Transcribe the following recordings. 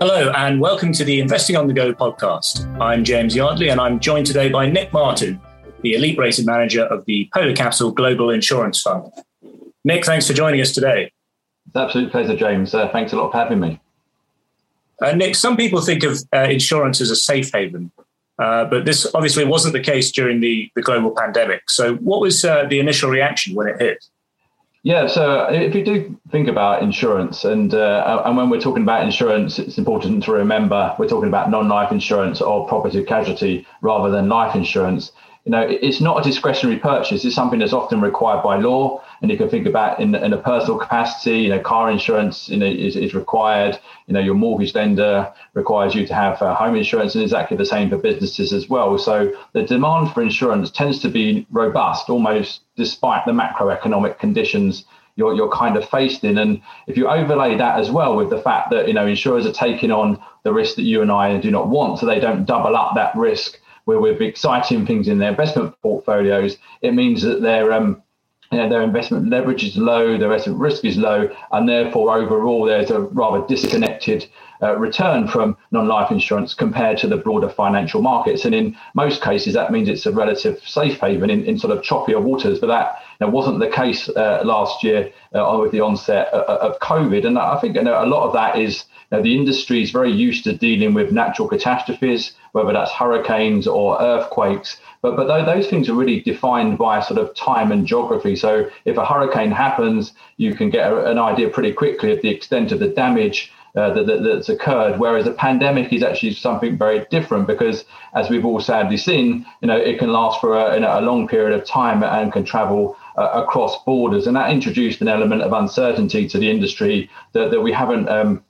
Hello, and welcome to the Investing on the Go podcast. I'm James Yardley, and I'm joined today by Nick Martin, the elite rated manager of the Polar Capital Global Insurance Fund. Nick, thanks for joining us today. It's an absolute pleasure, James. Uh, thanks a lot for having me. Uh, Nick, some people think of uh, insurance as a safe haven, uh, but this obviously wasn't the case during the, the global pandemic. So, what was uh, the initial reaction when it hit? Yeah, so if you do think about insurance, and uh, and when we're talking about insurance, it's important to remember we're talking about non-life insurance or property casualty rather than life insurance you know, it's not a discretionary purchase. It's something that's often required by law. And you can think about in, in a personal capacity, you know, car insurance you know, is, is required. You know, your mortgage lender requires you to have uh, home insurance, and exactly the same for businesses as well. So the demand for insurance tends to be robust, almost despite the macroeconomic conditions you're, you're kind of faced in. And if you overlay that as well with the fact that, you know, insurers are taking on the risk that you and I do not want, so they don't double up that risk where we're exciting things in their investment portfolios, it means that their um, you know, their investment leverage is low, their investment risk is low, and therefore overall there's a rather disconnected uh, return from non-life insurance compared to the broader financial markets. And in most cases, that means it's a relative safe haven in, in sort of choppier waters. But that you know, wasn't the case uh, last year uh, with the onset of, of COVID. And I think you know, a lot of that is now, the industry is very used to dealing with natural catastrophes, whether that's hurricanes or earthquakes. But but those things are really defined by sort of time and geography. So if a hurricane happens, you can get an idea pretty quickly of the extent of the damage uh, that, that, that's occurred. Whereas a pandemic is actually something very different because, as we've all sadly seen, you know, it can last for a, a long period of time and can travel uh, across borders, and that introduced an element of uncertainty to the industry that, that we haven't um,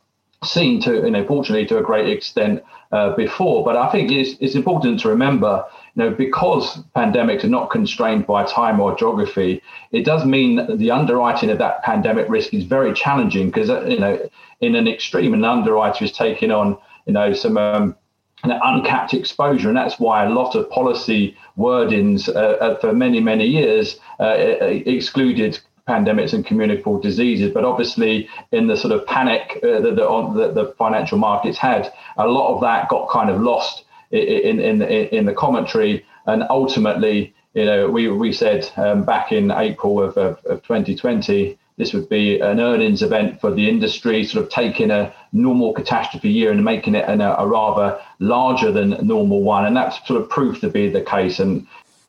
seen to, you know, fortunately to a great extent uh, before. But I think it's, it's important to remember, you know, because pandemics are not constrained by time or geography, it does mean the underwriting of that pandemic risk is very challenging because, uh, you know, in an extreme, an underwriter is taking on, you know, some um, uncapped exposure. And that's why a lot of policy wordings uh, uh for many, many years uh, excluded pandemics and communicable diseases. But obviously, in the sort of panic uh, that, the, the, financial markets had, a lot of that got kind of lost in in, in, the commentary. And ultimately, you know, we, we said um, back in April of, of, of 2020, this would be an earnings event for the industry, sort of taking a normal catastrophe year and making it an, a rather larger than normal one. And that's sort of proved to be the case. And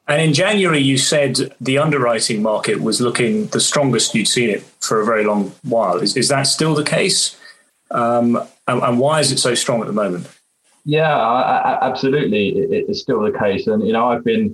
and in January, you said the underwriting market was looking the strongest you'd seen it for a very long while. Is, is that still the case? Um, and, and, why is it so strong at the moment? Yeah, I, I, absolutely. It, it's still the case. And, you know, I've been,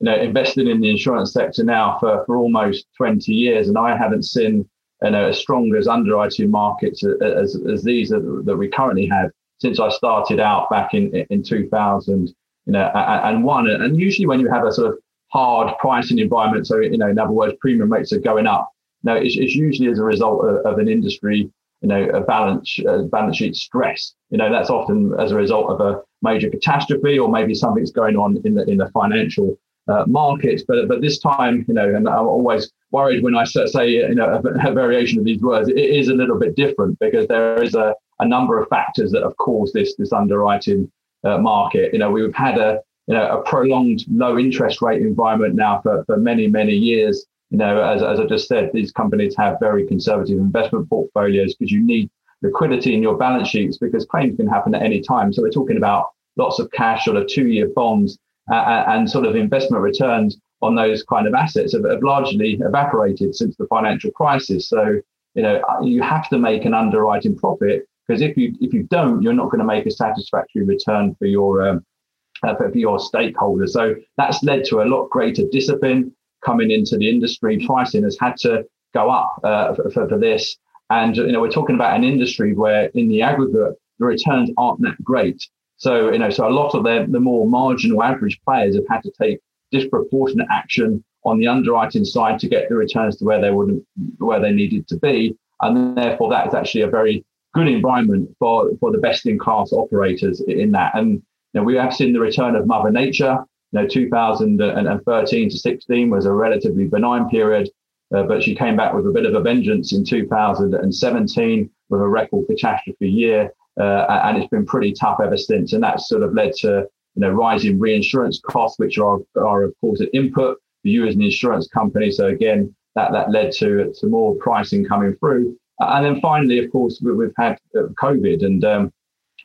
you know, invested in the insurance sector now for, for almost 20 years, and I haven't seen, you know, as strong as underwriting markets as, as these that, that we currently have since I started out back in, in 2000 you know, and one. And usually when you have a sort of hard pricing environment. So, you know, in other words, premium rates are going up. Now, it's, it's usually as a result of, of, an industry, you know, a balance, uh, balance sheet stress. You know, that's often as a result of a major catastrophe or maybe something's going on in the in the financial uh, markets. But but this time, you know, and I'm always worried when I say you know a, a variation of these words. It is a little bit different because there is a, a number of factors that have caused this this underwriting uh, market. You know, we've had a you know, a prolonged low interest rate environment now for, for many, many years. You know, as, as I just said, these companies have very conservative investment portfolios because you need liquidity in your balance sheets because claims can happen at any time. So we're talking about lots of cash, sort of two-year bonds, uh, and sort of investment returns on those kind of assets have, have largely evaporated since the financial crisis. So you know, you have to make an underwriting profit because if you if you don't, you're not going to make a satisfactory return for your um, uh, for, your stakeholders. So that's led to a lot greater discipline coming into the industry. Pricing has had to go up uh, for, for, this. And, you know, we're talking about an industry where in the aggregate, the returns aren't that great. So, you know, so a lot of the, the more marginal average players have had to take disproportionate action on the underwriting side to get the returns to where they would where they needed to be. And therefore that is actually a very good environment for, for the best in class operators in that. And now, we have seen the return of Mother Nature. You know, 2013 to 16 was a relatively benign period, uh, but she came back with a bit of a vengeance in 2017 with a record catastrophe year. uh, and it's been pretty tough ever since. And that's sort of led to you know rising reinsurance costs, which are are of course an input for you as an insurance company. So again, that that led to to more pricing coming through. And then finally, of course, we've had uh, COVID, and um,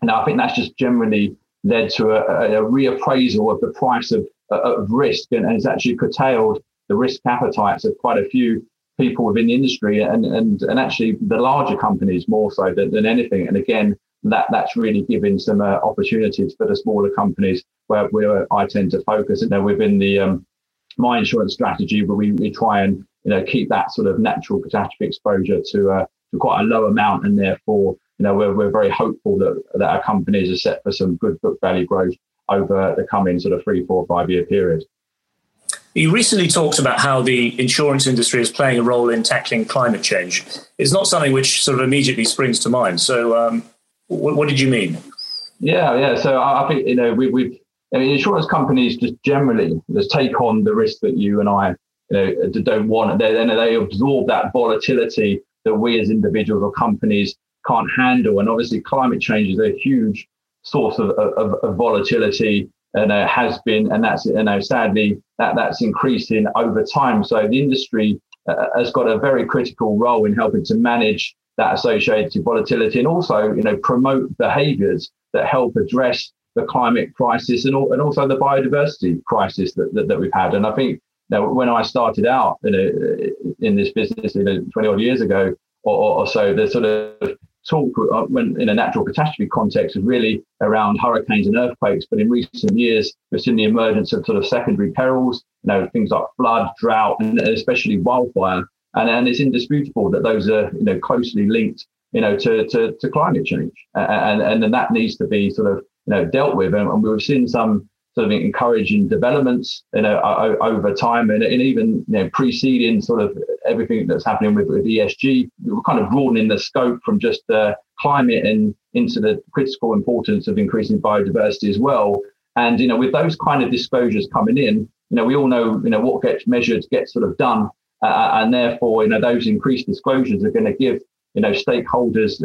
and I think that's just generally led to a, a reappraisal of the price of of risk, and, has actually curtailed the risk appetites of quite a few people within the industry and, and, and actually the larger companies more so than, than anything. And again, that that's really giving some uh, opportunities for the smaller companies where, where I tend to focus. And then within the um, my insurance strategy, where we, we try and you know keep that sort of natural catastrophe exposure to uh, to quite a low amount, and therefore you know we're we're very hopeful that that our companies are set for some good book value growth over the coming sort of three, four, five year period. You recently talked about how the insurance industry is playing a role in tackling climate change. It's not something which sort of immediately springs to mind. So, um, what, what, did you mean? Yeah, yeah. So I think you know we, we've I mean, insurance companies just generally just take on the risk that you and I you know don't want. They they absorb that volatility that we as individuals or companies can't handle. And obviously, climate change is a huge source of, of, of volatility and uh, has been, and that's you know sadly that that's increasing over time. So the industry uh, has got a very critical role in helping to manage that associated volatility and also you know promote behaviours that help address the climate crisis and, and also the biodiversity crisis that, that, that we've had. And I think know, when I started out in, in this business you know, 20 odd years ago or, or so, the sort of talk uh, in a natural catastrophe context is really around hurricanes and earthquakes. But in recent years, we've seen the emergence of sort of secondary perils, you know, things like flood, drought, and especially wildfire. And, and it's indisputable that those are, you know, closely linked, you know, to, to, to climate change. And, and, and that needs to be sort of, you know, dealt with. And, and we've seen some sort of encouraging developments, you know, over time, and, and even you know, preceding sort of everything that's happening with, with ESG, we're kind of broadening the scope from just uh, climate and into the critical importance of increasing biodiversity as well. And you know, with those kind of disclosures coming in, you know, we all know you know what gets measured gets sort of done, uh, and therefore, you know, those increased disclosures are going to give you know stakeholders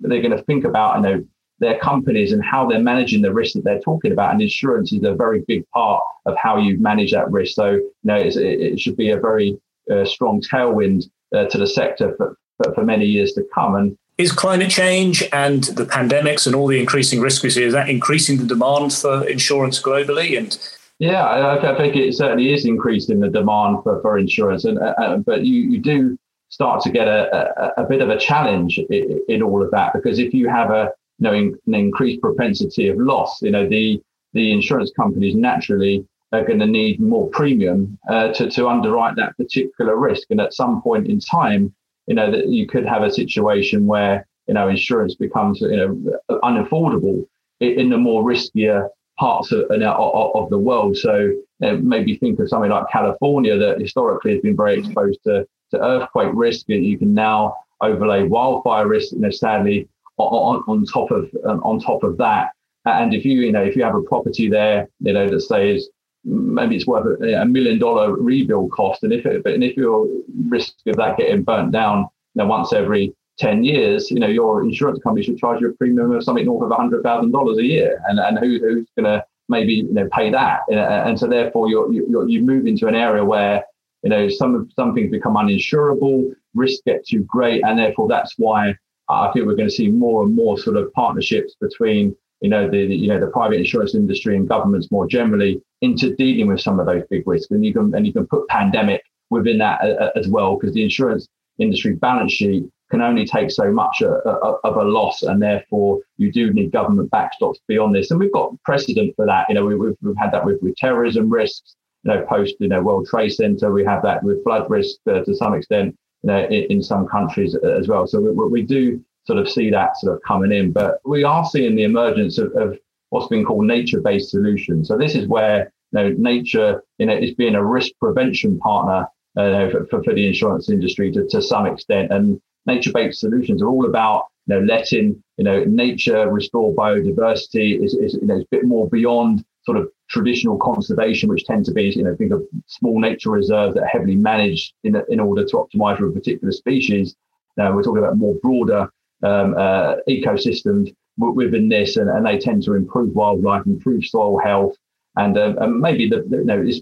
they're going to think about you know their companies and how they're managing the risk that they're talking about. And insurance is a very big part of how you manage that risk. So, you know, it should be a very uh, strong tailwind uh, to the sector for, for, many years to come. And is climate change and the pandemics and all the increasing risk we see, is that increasing the demand for insurance globally? And yeah, I, I think it certainly is increasing the demand for, for insurance. And uh, uh but you, you do start to get a, a, a bit of a challenge in, all of that because if you have a know, in, an increased propensity of loss. You know, the the insurance companies naturally are going to need more premium uh, to to underwrite that particular risk. And at some point in time, you know, that you could have a situation where you know insurance becomes you know unaffordable in the more riskier parts of, of the world. So maybe think of something like California that historically has been very exposed to, to earthquake risk, and you can now overlay wildfire risk. You know, sadly, on, on top of um, on top of that. And if you you know if you have a property there, you know that says maybe it's worth a, million dollar rebuild cost, and if it, and if your risk of that getting burnt down, you know, once every 10 years, you know, your insurance company should charge you a premium of something north of $100,000 a year. And, and who, who's going to maybe, you know, pay that? And so therefore you're, you're, you move into an area where, you know, some, some things become uninsurable, risks get too great. And therefore that's why I think we're going to see more and more sort of partnerships between you know the, the, you know the private insurance industry and governments more generally into dealing with some of those big risks. And you can and you can put pandemic within that uh, uh, as well because the insurance industry balance sheet can only take so much a, uh, a, of a loss and therefore you do need government backstops beyond this. And we've got precedent for that. You know we, have we've had that with, with terrorism risks you know post you know world trade center. We have that with flood risk uh, to some extent in, some countries as well. So we, we, do sort of see that sort of coming in, but we are seeing the emergence of, of what's been called nature-based solutions. So this is where you know, nature you know, is being a risk prevention partner uh, for, for, the insurance industry to, to some extent. And nature-based solutions are all about you know, letting you know nature restore biodiversity is, you know, a bit more beyond sort of traditional conservation, which tend to be, you know, think of small nature reserves that are heavily managed in, in order to optimize for a particular species. Now we're talking about more broader um, uh, ecosystems within this, and, and they tend to improve wildlife, improve soil health, and, uh, and maybe the, the, you know it's,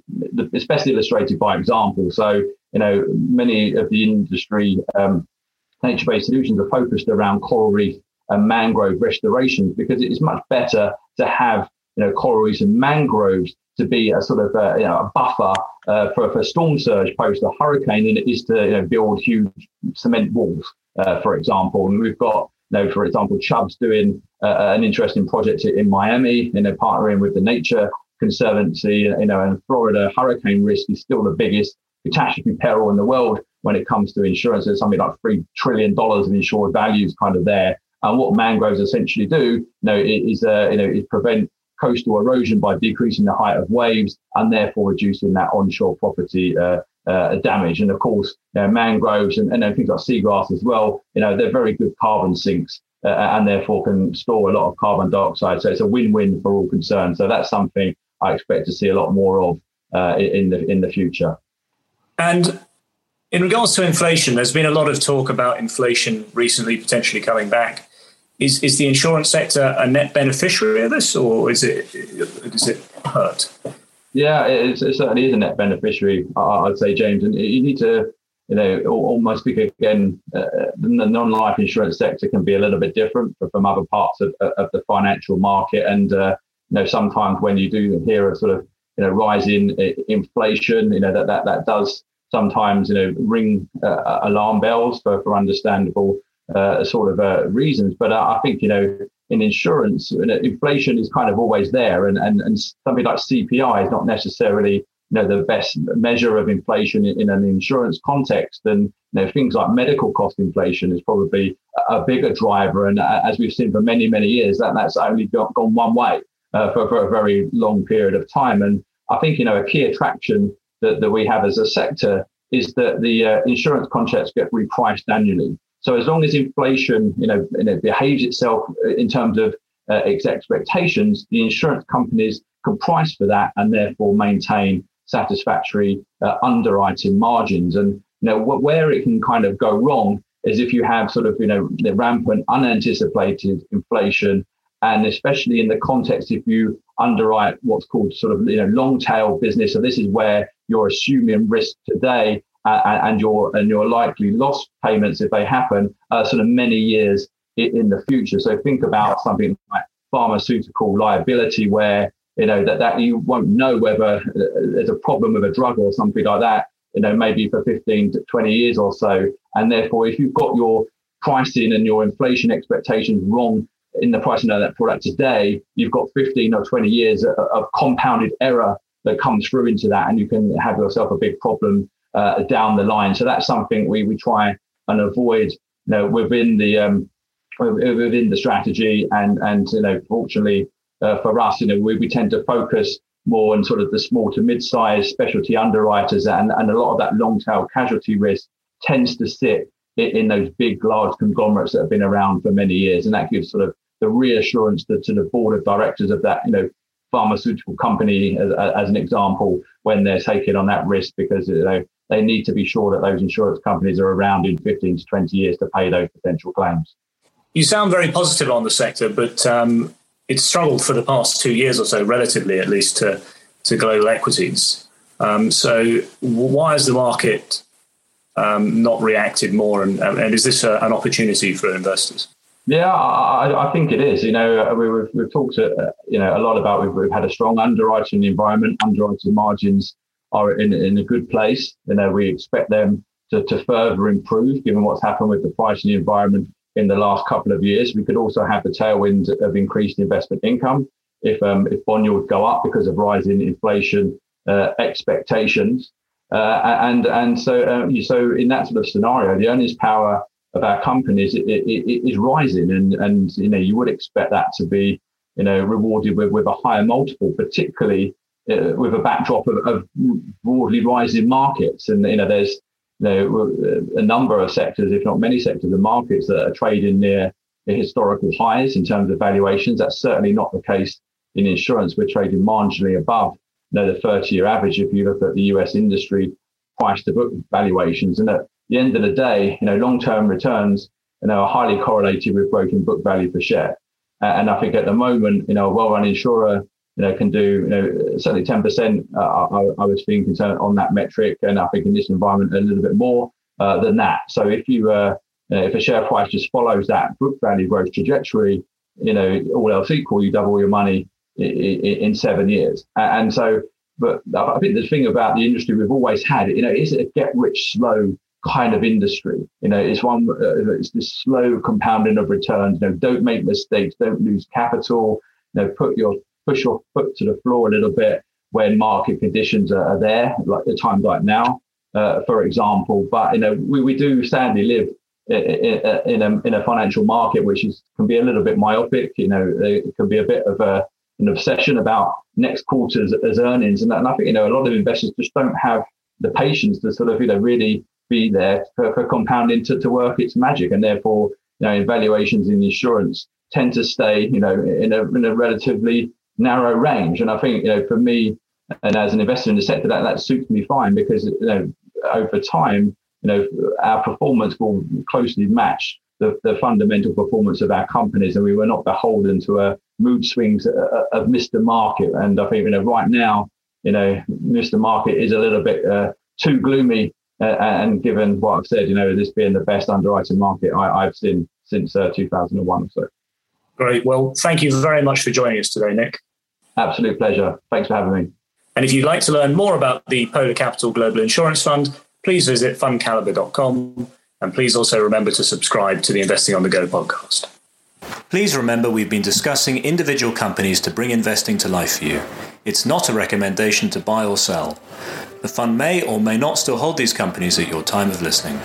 it's, best illustrated by example. So you know many of the industry um, nature-based solutions are focused around coral reef and mangrove restorations because it is much better to have you know coral reefs and mangroves to be a sort of a, you know, a buffer uh, for, for storm surge post a hurricane than it is to you know, build huge cement walls, uh, for example. And we've got, you know, for example, Chubb's doing uh, an interesting project in Miami, you know, partnering with the Nature Conservancy, you know, and Florida hurricane risk is still the biggest catastrophe peril in the world when it comes to insurance. There's something like $3 trillion of insured values kind of there. And what mangroves essentially do, you know, is, uh, you know, is prevent coastal erosion by decreasing the height of waves and therefore reducing that onshore property uh, uh, damage. And of course, you know, mangroves and, and things like seagrass as well, you know, they're very good carbon sinks uh, and therefore can store a lot of carbon dioxide. So it's a win-win for all concerned. So that's something I expect to see a lot more of uh, in the in the future. And in regards to inflation, there's been a lot of talk about inflation recently potentially coming back. Is is the insurance sector a net beneficiary of this, or is it does it hurt? Yeah, it, it certainly is a net beneficiary. I'd say, James, and you need to you know, almost speak again, uh, the non-life insurance sector can be a little bit different from other parts of, of the financial market. And, uh, you know, sometimes when you do hear a sort of, you know, rise in inflation, you know, that, that, that does sometimes, you know, ring uh, alarm bells for, for understandable uh, sort of uh, reasons. But I think you know in insurance, inflation is kind of always there, and and and something like CPI is not necessarily you know the best measure of inflation in, in an insurance context. And you know things like medical cost inflation is probably a, bigger driver. And uh, as we've seen for many many years, that that's only got, gone one way uh, for for a very long period of time. And I think you know a key attraction that, that we have as a sector is that the uh, insurance contracts get repriced annually. So as long as inflation, you know, you know behaves itself in terms of uh, its expectations, the insurance companies can price for that and therefore maintain satisfactory uh, underwriting margins. And you know where it can kind of go wrong is if you have sort of you know the rampant unanticipated inflation, and especially in the context if you underwrite what's called sort of you know long tail business. So this is where you're assuming risk today uh, and your and your likely loss payments if they happen uh, sort of many years in, the future. So think about something like pharmaceutical liability, where you know that that you won't know whether uh, there's a problem with a drug or something like that. You know, maybe for 15 to 20 years or so, and therefore, if you've got your pricing and your inflation expectations wrong in the pricing of that product today, you've got 15 or 20 years of compounded error that comes through into that, and you can have yourself a big problem uh, down the line. So that's something we, we try and avoid you know, within the um, within the strategy. And and you know, fortunately uh, for us, you know, we, we tend to focus more on sort of the small to mid-sized specialty underwriters, and, and a lot of that long tail casualty risk tends to sit in, in those big, large conglomerates that have been around for many years, and that gives sort of the reassurance to, to the board of directors of that, you know, pharmaceutical company as, as, an example when they're taking on that risk because you know they need to be sure that those insurance companies are around in 15 to 20 years to pay those potential claims. You sound very positive on the sector, but um, it's struggled for the past two years or so, relatively at least, to, to global equities. Um, so, why has the market um, not reacted more? And, and is this a, an opportunity for investors? Yeah, I, I, think it is. You know, we, have we've talked, uh, you know, a lot about we've, we've had a strong underwriting environment, underwriting margins are in, in a good place. You know, we expect them to, to further improve given what's happened with the pricing environment in the last couple of years. We could also have the tailwind of increased investment income if um, if bond yields go up because of rising inflation uh, expectations. Uh, and and so uh, so in that sort of scenario, the earnings power of our companies it, it, it is rising, and and you know you would expect that to be you know rewarded with, with a higher multiple, particularly uh, with a backdrop of, of, broadly rising markets. And you know, there's you know a number of sectors, if not many sectors of markets, that are trading near historical highs in terms of valuations. That's certainly not the case in insurance. We're trading marginally above you know, the 30-year average if you look at the US industry price to book valuations. And at the end of the day, you know, long-term returns you know, are highly correlated with in book value per share. and I think at the moment, you know, a well-run insurer, you know, can do, you know, certainly 10%. Uh, I, I, was concerned on that metric, and I think in this environment a little bit more uh, than that. So if you, uh, if a share price just follows that book value growth trajectory, you know, all else equal, you double your money in, in, seven years. And so, but I think the thing about the industry we've always had, you know, is a get rich slow kind of industry. You know, it's one, uh, it's this slow compounding of returns. You know, don't make mistakes, don't lose capital. You know, put your push your foot to the floor a little bit when market conditions are, are there, like the times like now, uh, for example. But you know, we, we do sadly live in, in, a, in a financial market which is can be a little bit myopic. You know, it can be a bit of a an obsession about next quarter's as earnings, and, and I think you know a lot of investors just don't have the patience to sort of you know really be there for, for compounding to, to work its magic. And therefore, you know, evaluations in insurance tend to stay, you know, in a, in a relatively narrow range. And I think, you know, for me, and as an investor in the sector, that, that suits me fine because, you know, over time, you know, our performance will closely match the, the fundamental performance of our companies. And we were not beholden to a mood swings of Mr. Market. And I think, you know, right now, you know, Mr. Market is a little bit uh, too gloomy uh, and given what I've said, you know, this being the best underwriting market I, have seen since uh, 2001. So. Great. Well, thank you very much for joining us today, Nick. Absolute pleasure. Thanks for having me. And if you'd like to learn more about the Polar Capital Global Insurance Fund, please visit fundcalibre.com. And please also remember to subscribe to the Investing on the Go podcast. Please remember we've been discussing individual companies to bring investing to life for you. It's not a recommendation to buy or sell. The fund may or may not still hold these companies at your time of listening.